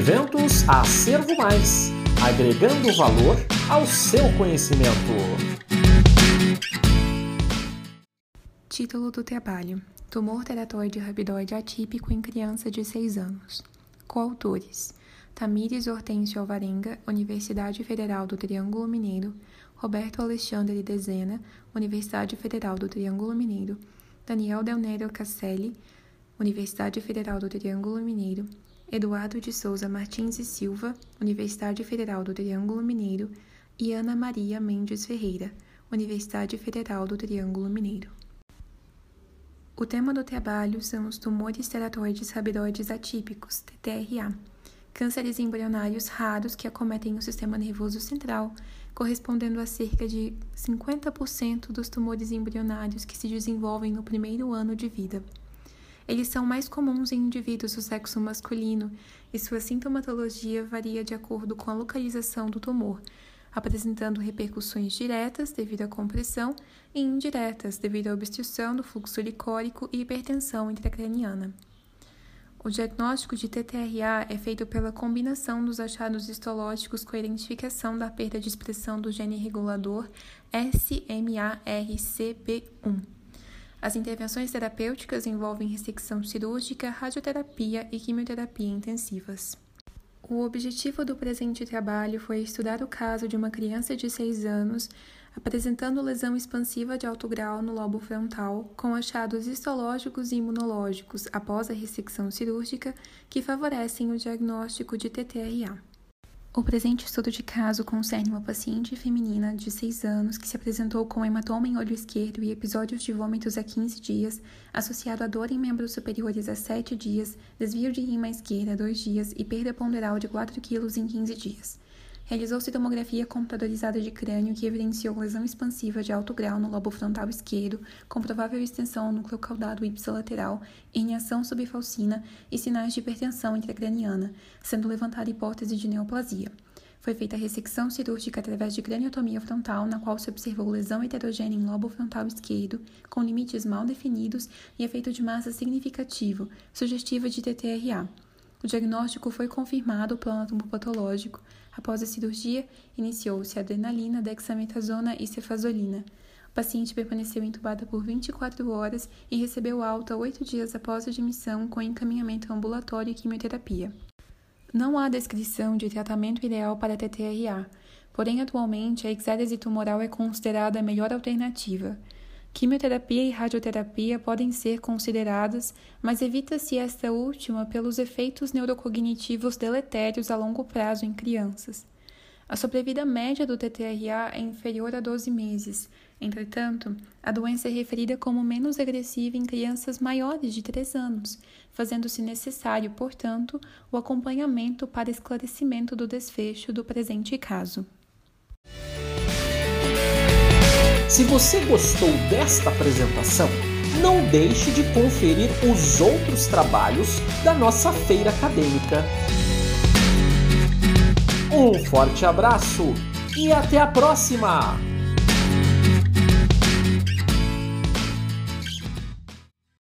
Eventos Acervo Mais agregando valor ao seu conhecimento. Título do trabalho: Tumor teratoide rabidoide atípico em criança de 6 anos. Coautores: Tamires Hortêncio Alvarenga, Universidade Federal do Triângulo Mineiro, Roberto Alexandre Dezena, Universidade Federal do Triângulo Mineiro, Daniel Delnero Casselli, Universidade Federal do Triângulo Mineiro, Eduardo de Souza Martins e Silva, Universidade Federal do Triângulo Mineiro, e Ana Maria Mendes Ferreira, Universidade Federal do Triângulo Mineiro. O tema do trabalho são os tumores teratoides rabidoides atípicos, TTRA, cânceres embrionários raros que acometem o sistema nervoso central, correspondendo a cerca de 50% dos tumores embrionários que se desenvolvem no primeiro ano de vida. Eles são mais comuns em indivíduos do sexo masculino e sua sintomatologia varia de acordo com a localização do tumor, apresentando repercussões diretas devido à compressão e indiretas devido à obstrução do fluxo licórico e hipertensão intracraniana. O diagnóstico de TTRA é feito pela combinação dos achados histológicos com a identificação da perda de expressão do gene regulador SMARCB1. As intervenções terapêuticas envolvem ressecção cirúrgica, radioterapia e quimioterapia intensivas. O objetivo do presente trabalho foi estudar o caso de uma criança de 6 anos apresentando lesão expansiva de alto grau no lobo frontal, com achados histológicos e imunológicos após a ressecção cirúrgica que favorecem o diagnóstico de TTRA. O presente estudo de caso concerne uma paciente feminina de 6 anos que se apresentou com hematoma em olho esquerdo e episódios de vômitos há 15 dias, associado a dor em membros superiores a 7 dias, desvio de rima esquerda a 2 dias e perda ponderal de 4 kg em 15 dias. Realizou-se tomografia computadorizada de crânio que evidenciou lesão expansiva de alto grau no lobo frontal esquerdo, com provável extensão ao núcleo caudado ipsilateral, herniação subfalcina e sinais de hipertensão intracraniana, sendo levantada a hipótese de neoplasia. Foi feita a ressecção cirúrgica através de craniotomia frontal, na qual se observou lesão heterogênea em lobo frontal esquerdo, com limites mal definidos e efeito de massa significativo, sugestiva de TTRA. O diagnóstico foi confirmado pelo anatomopatológico. Após a cirurgia, iniciou-se adrenalina, dexametasona e cefazolina. O paciente permaneceu entubada por 24 horas e recebeu alta oito dias após a admissão com encaminhamento ambulatório e quimioterapia. Não há descrição de tratamento ideal para TTRA, porém atualmente a exérese tumoral é considerada a melhor alternativa. Quimioterapia e radioterapia podem ser consideradas, mas evita-se esta última pelos efeitos neurocognitivos deletérios a longo prazo em crianças. A sobrevida média do TTRA é inferior a 12 meses. Entretanto, a doença é referida como menos agressiva em crianças maiores de 3 anos, fazendo-se necessário, portanto, o acompanhamento para esclarecimento do desfecho do presente caso. Se você gostou desta apresentação, não deixe de conferir os outros trabalhos da nossa feira acadêmica. Um forte abraço e até a próxima!